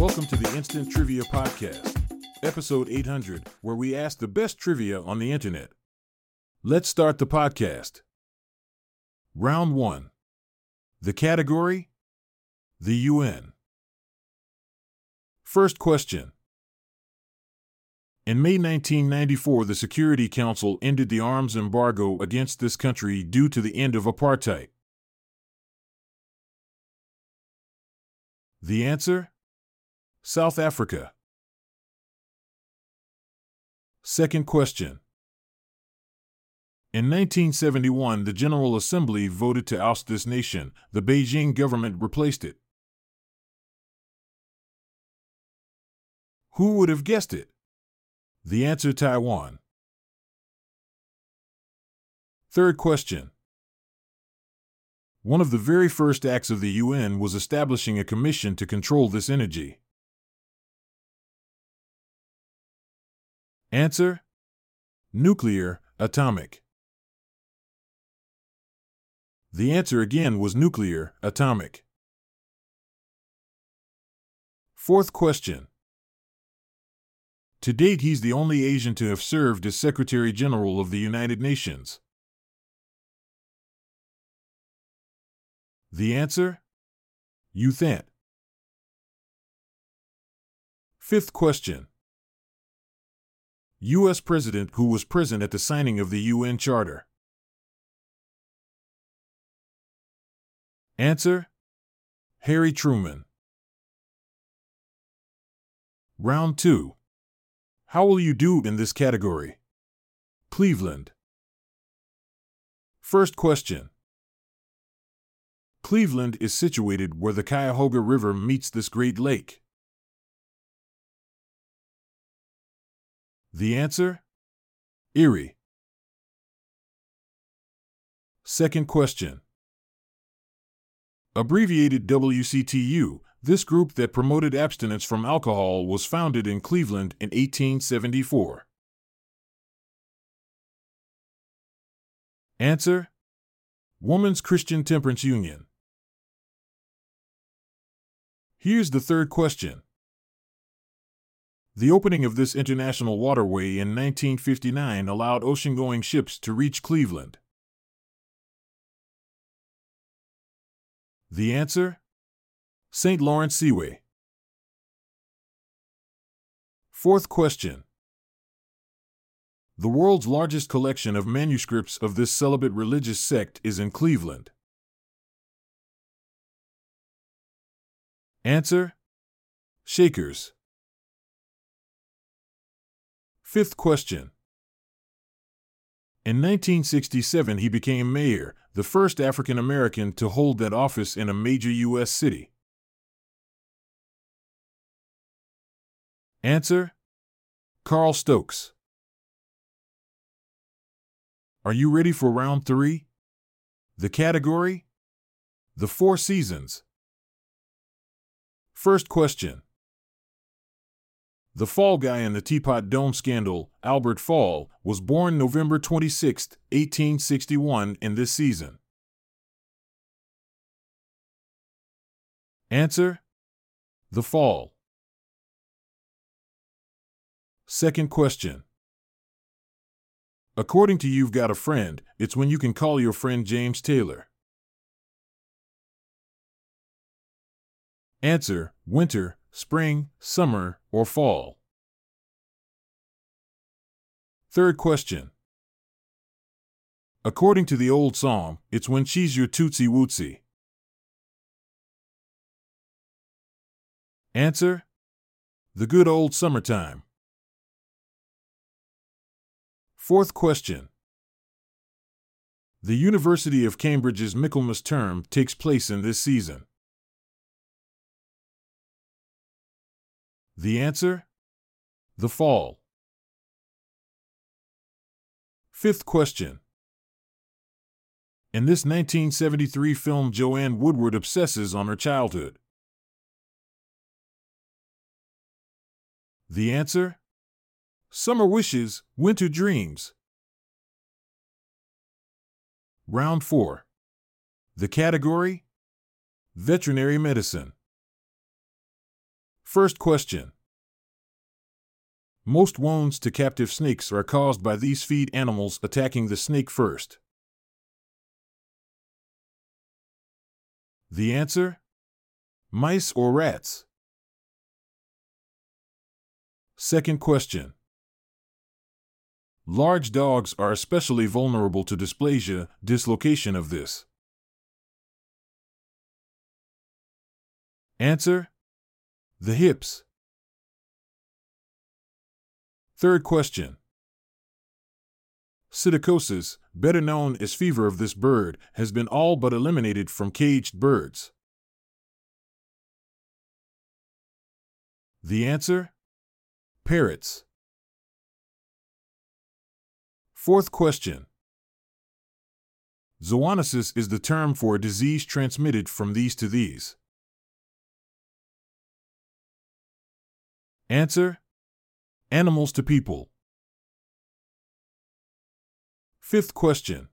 Welcome to the Instant Trivia Podcast, episode 800, where we ask the best trivia on the internet. Let's start the podcast. Round 1. The category? The UN. First question. In May 1994, the Security Council ended the arms embargo against this country due to the end of apartheid. The answer? South Africa. Second question. In 1971, the General Assembly voted to oust this nation. The Beijing government replaced it. Who would have guessed it? The answer Taiwan. Third question. One of the very first acts of the UN was establishing a commission to control this energy. Answer Nuclear, atomic. The answer again was nuclear, atomic. Fourth question. To date, he's the only Asian to have served as Secretary General of the United Nations. The answer? U Thant. Fifth question. U.S. President who was present at the signing of the UN Charter. Answer? Harry Truman. Round 2. How will you do in this category? Cleveland. First question. Cleveland is situated where the Cuyahoga River meets this great lake. The answer? Erie. Second question. Abbreviated WCTU, this group that promoted abstinence from alcohol was founded in Cleveland in 1874. Answer? Woman's Christian Temperance Union. Here's the third question. The opening of this international waterway in 1959 allowed ocean-going ships to reach Cleveland. The answer? St. Lawrence Seaway. Fourth question. The world's largest collection of manuscripts of this celibate religious sect is in Cleveland. Answer? Shakers. Fifth question. In 1967, he became mayor, the first African American to hold that office in a major U.S. city. Answer? Carl Stokes. Are you ready for round three? The category? The Four Seasons. First question. The fall guy in the Teapot Dome scandal, Albert Fall, was born November 26, 1861, in this season. Answer The Fall. Second question. According to You've Got a Friend, it's when you can call your friend James Taylor. Answer Winter, Spring, Summer, or Fall. Third question. According to the old song, it's when she's your tootsie wootsie. Answer The good old summertime. Fourth question. The University of Cambridge's Michaelmas term takes place in this season. The answer? The fall. Fifth question. In this 1973 film, Joanne Woodward obsesses on her childhood. The answer? Summer wishes, winter dreams. Round 4. The category? Veterinary medicine. First question Most wounds to captive snakes are caused by these feed animals attacking the snake first. The answer? Mice or rats? Second question. Large dogs are especially vulnerable to dysplasia, dislocation of this. Answer The hips. Third question. Psittacosis, better known as fever of this bird, has been all but eliminated from caged birds. The answer? Parrots. Fourth question. Zoonosis is the term for a disease transmitted from these to these. Answer Animals to people. Fifth question.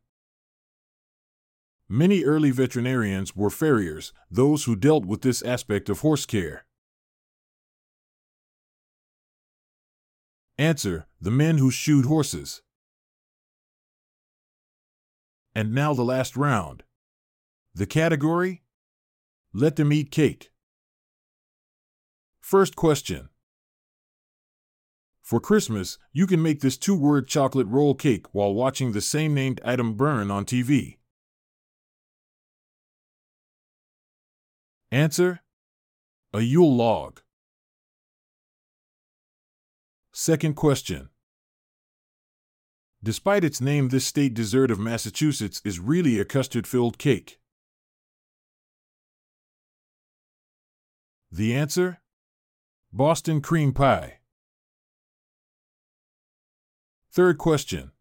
Many early veterinarians were farriers, those who dealt with this aspect of horse care. Answer The men who shoed horses. And now the last round. The category? Let them eat cake. First question. For Christmas, you can make this two word chocolate roll cake while watching the same named item burn on TV. Answer A Yule log. Second question. Despite its name, this state dessert of Massachusetts is really a custard filled cake. The answer? Boston cream pie. Third question.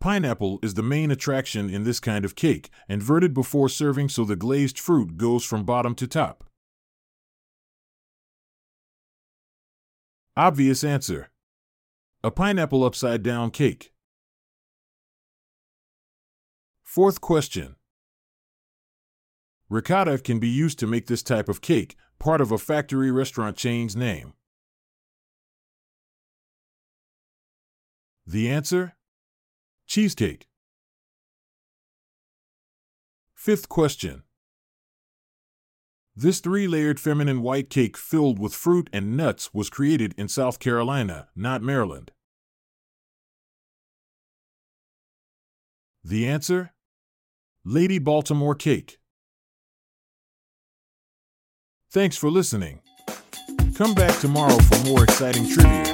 Pineapple is the main attraction in this kind of cake, inverted before serving so the glazed fruit goes from bottom to top. Obvious answer. A pineapple upside down cake. Fourth question. Ricotta can be used to make this type of cake, part of a factory restaurant chain's name. The answer? Cheesecake. Fifth question. This three layered feminine white cake filled with fruit and nuts was created in South Carolina, not Maryland. The answer? Lady Baltimore Cake. Thanks for listening. Come back tomorrow for more exciting trivia.